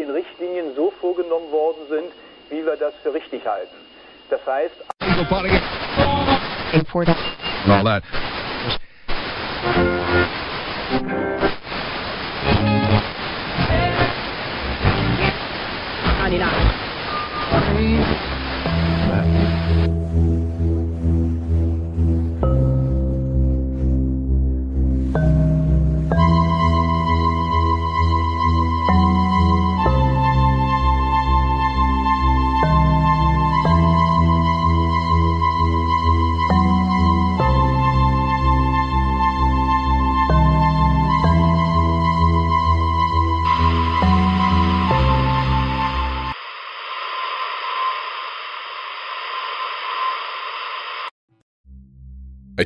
den Richtlinien so vorgenommen worden sind, wie wir das für richtig halten. Das heißt, all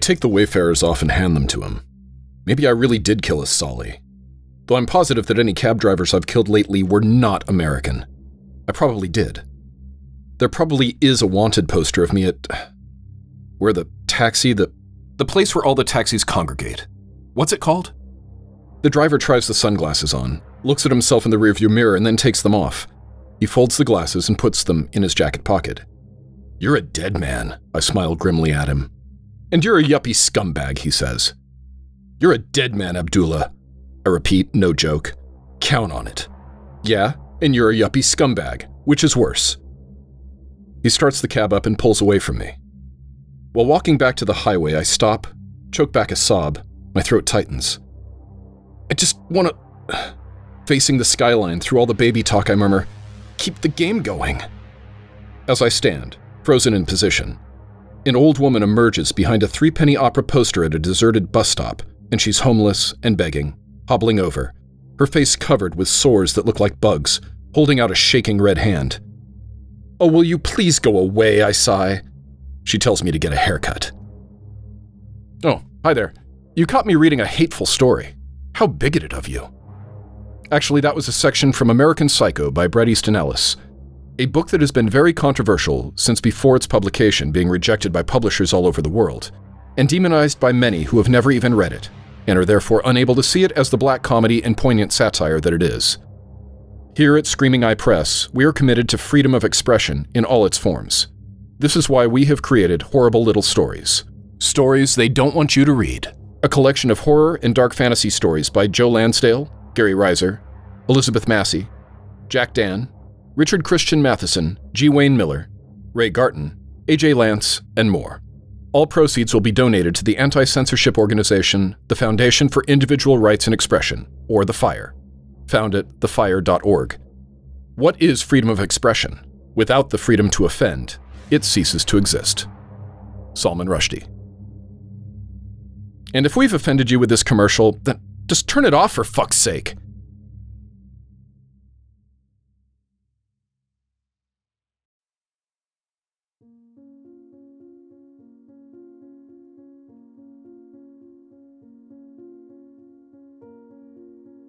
take the wayfarers off and hand them to him. Maybe I really did kill a Solly. Though I'm positive that any cab drivers I've killed lately were not American. I probably did. There probably is a wanted poster of me at. where the taxi, the. the place where all the taxis congregate. What's it called? The driver tries the sunglasses on, looks at himself in the rearview mirror, and then takes them off. He folds the glasses and puts them in his jacket pocket. You're a dead man, I smile grimly at him. And you're a yuppie scumbag, he says. You're a dead man, Abdullah. I repeat, no joke. Count on it. Yeah, and you're a yuppie scumbag, which is worse. He starts the cab up and pulls away from me. While walking back to the highway, I stop, choke back a sob, my throat tightens. I just want to. Facing the skyline through all the baby talk, I murmur, Keep the game going. As I stand, frozen in position, an old woman emerges behind a three penny opera poster at a deserted bus stop, and she's homeless and begging, hobbling over, her face covered with sores that look like bugs, holding out a shaking red hand. Oh, will you please go away? I sigh. She tells me to get a haircut. Oh, hi there. You caught me reading a hateful story. How bigoted of you. Actually, that was a section from American Psycho by Bret Easton Ellis, a book that has been very controversial since before its publication, being rejected by publishers all over the world, and demonized by many who have never even read it, and are therefore unable to see it as the black comedy and poignant satire that it is. Here at Screaming Eye Press, we are committed to freedom of expression in all its forms. This is why we have created Horrible Little Stories. Stories they don't want you to read. A collection of horror and dark fantasy stories by Joe Lansdale, Gary Raisor, Elizabeth Massie, Jack Dann, Richard Christian Matheson, G. Wayne Miller, Ray Garton, A.J. Lance, and more. All proceeds will be donated to the anti censorship organization, the Foundation for Individual Rights and Expression, or the FIRE, found at thefire.org. What is freedom of expression? Without the freedom to offend, it ceases to exist. Salman Rushdie. And if we've offended you with this commercial, then just turn it off for fuck's sake.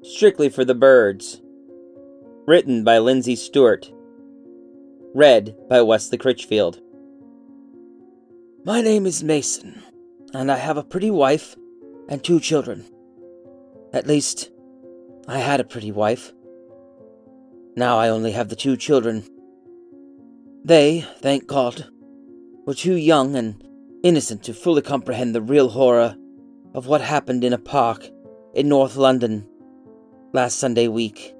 Strictly for the Birds. Written by Lindsey Stewart. Read by Wesley Critchfield. My name is Mason, and I have a pretty wife and two children. At least, I had a pretty wife. Now I only have the two children. They, thank God, were too young and innocent to fully comprehend the real horror of what happened in a park in North London last Sunday week.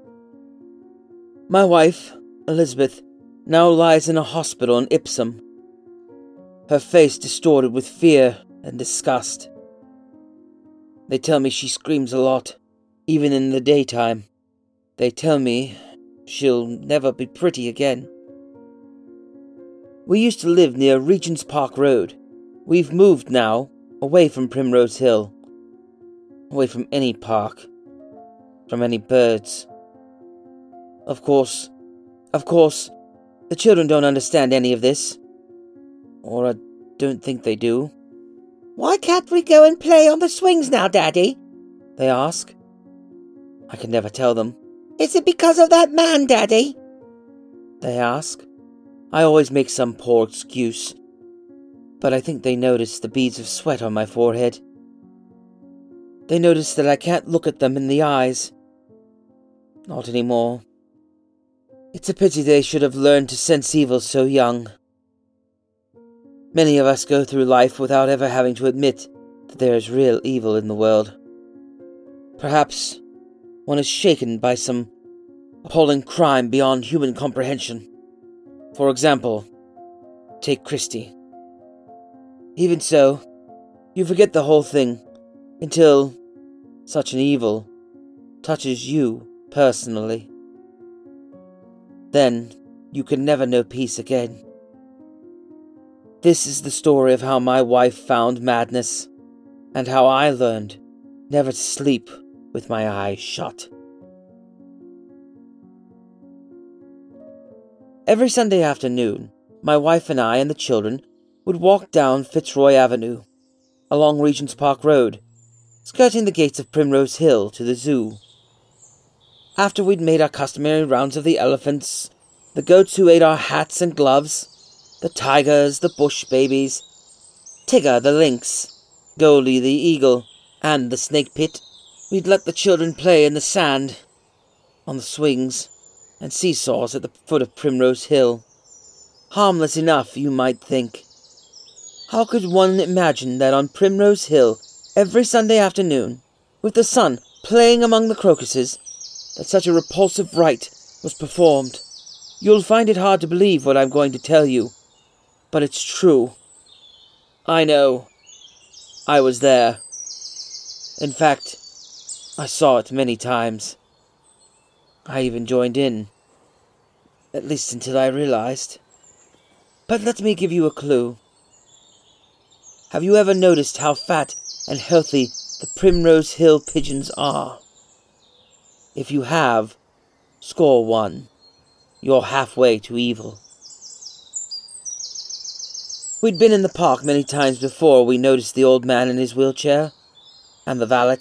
My wife, Elizabeth, now lies in a hospital in Ipswich, her face distorted with fear and disgust. They tell me she screams a lot, even in the daytime. They tell me she'll never be pretty again. We used to live near Regent's Park Road. We've moved now, away from Primrose Hill, away from any park from any birds. Of course, of course, the children don't understand any of this. Or I don't think they do. Why can't we go and play on the swings now, Daddy? They ask. I can never tell them. Is it because of that man, Daddy? They ask. I always make some poor excuse. But I think they notice the beads of sweat on my forehead. They notice that I can't look at them in the eyes. Not anymore. It's a pity they should have learned to sense evil so young. Many of us go through life without ever having to admit that there is real evil in the world. Perhaps one is shaken by some appalling crime beyond human comprehension. For example, take Christie. Even so, you forget the whole thing until such an evil touches you personally then you can never know peace again. This is the story of how my wife found madness, and how I learned never to sleep with my eyes shut. Every Sunday afternoon, my wife and I and the children would walk down Fitzroy Avenue, along Regent's Park Road, skirting the gates of Primrose Hill to the zoo. After we'd made our customary rounds of the elephants, the goats who ate our hats and gloves, the tigers, the bush babies, Tigger the lynx, Goldie the eagle, and the snake pit, we'd let the children play in the sand, on the swings, and seesaws at the foot of Primrose Hill. Harmless enough, you might think. How could one imagine that on Primrose Hill, every Sunday afternoon, with the sun playing among the crocuses, that such a repulsive rite was performed. You'll find it hard to believe what I'm going to tell you, but it's true. I know. I was there. In fact, I saw it many times. I even joined in. At least until I realized. But let me give you a clue. Have you ever noticed how fat and healthy the Primrose Hill pigeons are? If you have, score one. You're halfway to evil. We'd been in the park many times before we noticed the old man in his wheelchair, and the valet.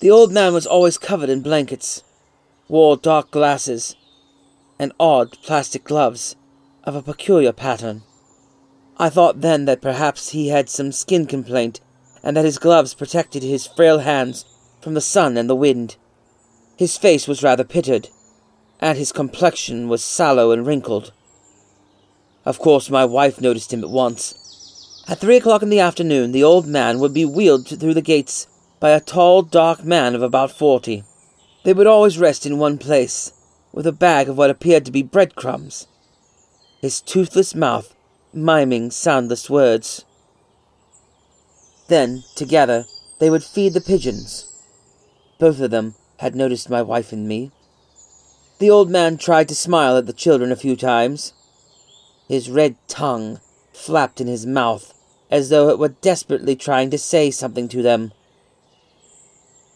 The old man was always covered in blankets, wore dark glasses, and odd plastic gloves of a peculiar pattern. I thought then that perhaps he had some skin complaint, and that his gloves protected his frail hands from the sun and the wind. His face was rather pitted, and his complexion was sallow and wrinkled. Of course, my wife noticed him at once. At three o'clock in the afternoon, the old man would be wheeled through the gates by a tall, dark man of about forty. They would always rest in one place, with a bag of what appeared to be breadcrumbs, his toothless mouth miming soundless words. Then, together, they would feed the pigeons. Both of them had noticed my wife and me. The old man tried to smile at the children a few times. His red tongue flapped in his mouth as though it were desperately trying to say something to them.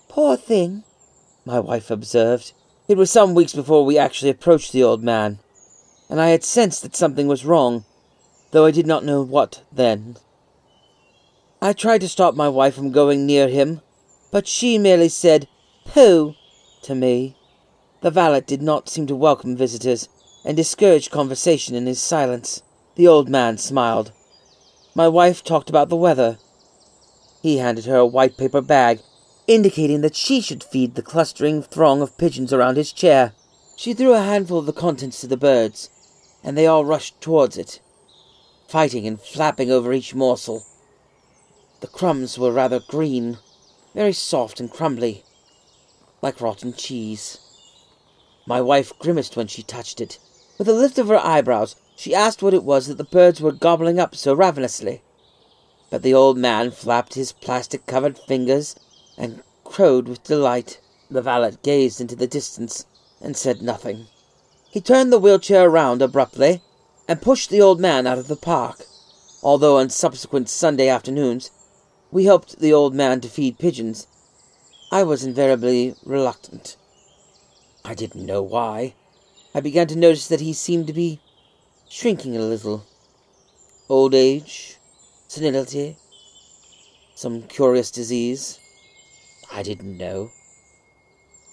Poor thing, my wife observed. It was some weeks before we actually approached the old man, and I had sensed that something was wrong, though I did not know what then. I tried to stop my wife from going near him, but she merely said, Pooh, to me. The valet did not seem to welcome visitors, and discouraged conversation in his silence. The old man smiled. My wife talked about the weather. He handed her a white paper bag, indicating that she should feed the clustering throng of pigeons around his chair. She threw a handful of the contents to the birds, and they all rushed towards it, fighting and flapping over each morsel. The crumbs were rather green, very soft and crumbly, like rotten cheese. My wife grimaced when she touched it. With a lift of her eyebrows, she asked what it was that the birds were gobbling up so ravenously. But the old man flapped his plastic covered fingers and crowed with delight. The valet gazed into the distance and said nothing. He turned the wheelchair around abruptly and pushed the old man out of the park. Although on subsequent Sunday afternoons we helped the old man to feed pigeons, I was invariably reluctant. I didn't know why. I began to notice that he seemed to be shrinking a little. Old age, senility, some curious disease. I didn't know.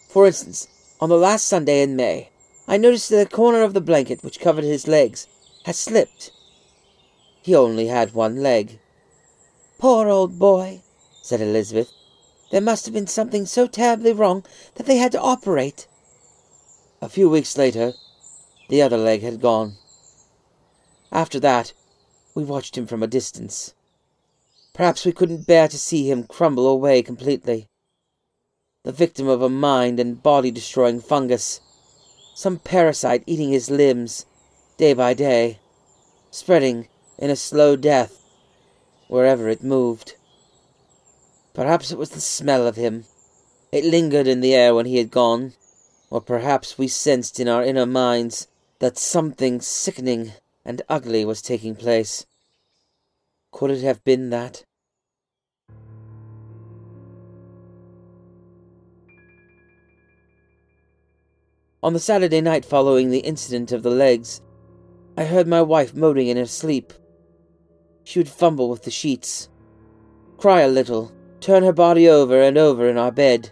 For instance, on the last Sunday in May, I noticed that the corner of the blanket which covered his legs had slipped. He only had one leg. Poor old boy, said Elizabeth. There must have been something so terribly wrong that they had to operate. A few weeks later, the other leg had gone. After that, we watched him from a distance. Perhaps we couldn't bear to see him crumble away completely. The victim of a mind and body destroying fungus, some parasite eating his limbs, day by day, spreading in a slow death wherever it moved. Perhaps it was the smell of him. It lingered in the air when he had gone, or perhaps we sensed in our inner minds that something sickening and ugly was taking place. Could it have been that? On the Saturday night following the incident of the legs, I heard my wife moaning in her sleep. She would fumble with the sheets, cry a little, turn her body over and over in our bed.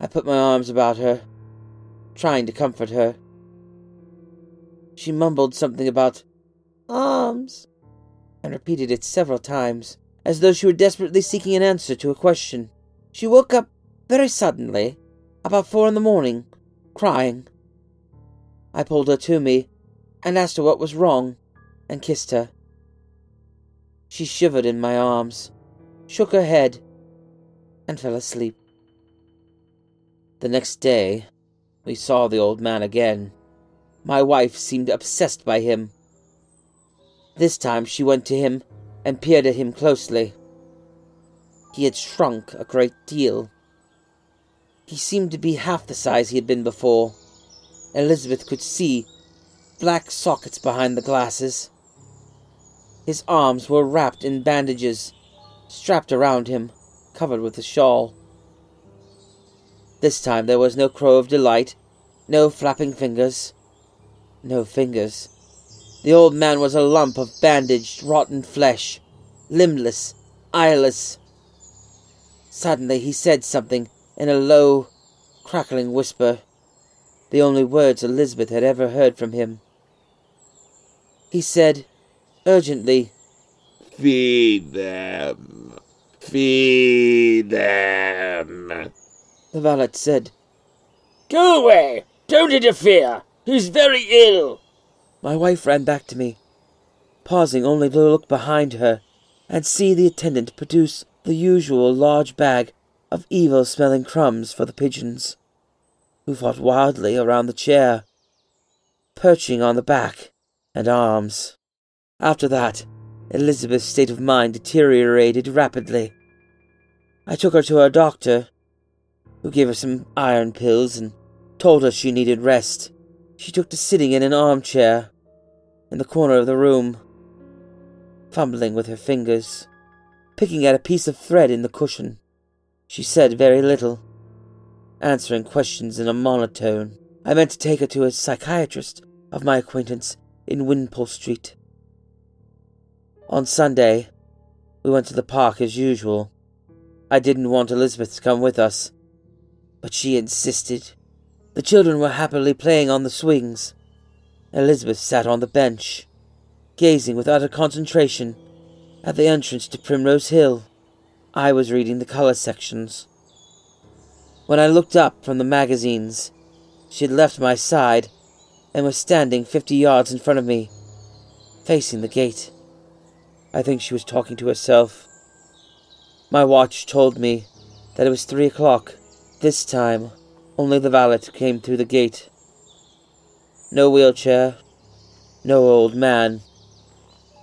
I put my arms about her, trying to comfort her. She mumbled something about arms and repeated it several times, as though she were desperately seeking an answer to a question. She woke up very suddenly, about four in the morning, crying. I pulled her to me and asked her what was wrong, and kissed her. She shivered in my arms, shook her head, and fell asleep. The next day, we saw the old man again. My wife seemed obsessed by him. This time she went to him and peered at him closely. He had shrunk a great deal. He seemed to be half the size he had been before. Elizabeth could see black sockets behind the glasses. His arms were wrapped in bandages, strapped around him, covered with a shawl. This time there was no crow of delight, no flapping fingers. No fingers. The old man was a lump of bandaged, rotten flesh, limbless, eyeless. Suddenly he said something in a low, crackling whisper, the only words Elizabeth had ever heard from him. He said, urgently, Feed them. Feed them. The valet said, Go away! Don't interfere! He's very ill. My wife ran back to me, pausing only to look behind her and see the attendant produce the usual large bag of evil smelling crumbs for the pigeons, who fought wildly around the chair, perching on the back and arms. After that, Elizabeth's state of mind deteriorated rapidly. I took her to her doctor, who gave her some iron pills and told her she needed rest. She took to sitting in an armchair in the corner of the room, fumbling with her fingers, picking at a piece of thread in the cushion. She said very little, answering questions in a monotone. I meant to take her to a psychiatrist of my acquaintance in Wimpole Street. On Sunday, we went to the park as usual. I didn't want Elizabeth to come with us, but she insisted. The children were happily playing on the swings. Elizabeth sat on the bench, gazing with utter concentration at the entrance to Primrose Hill. I was reading the color sections. When I looked up from the magazines, she had left my side and was standing fifty yards in front of me, facing the gate. I think she was talking to herself. My watch told me that it was three o'clock. This time, only the valet came through the gate. No wheelchair, no old man,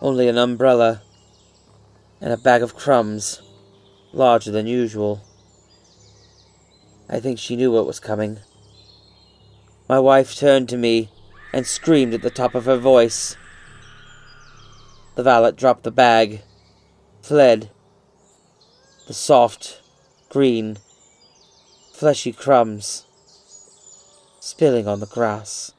only an umbrella and a bag of crumbs, larger than usual. I think she knew what was coming. My wife turned to me and screamed at the top of her voice. The valet dropped the bag, fled. The soft, green, fleshy crumbs spilling on the grass.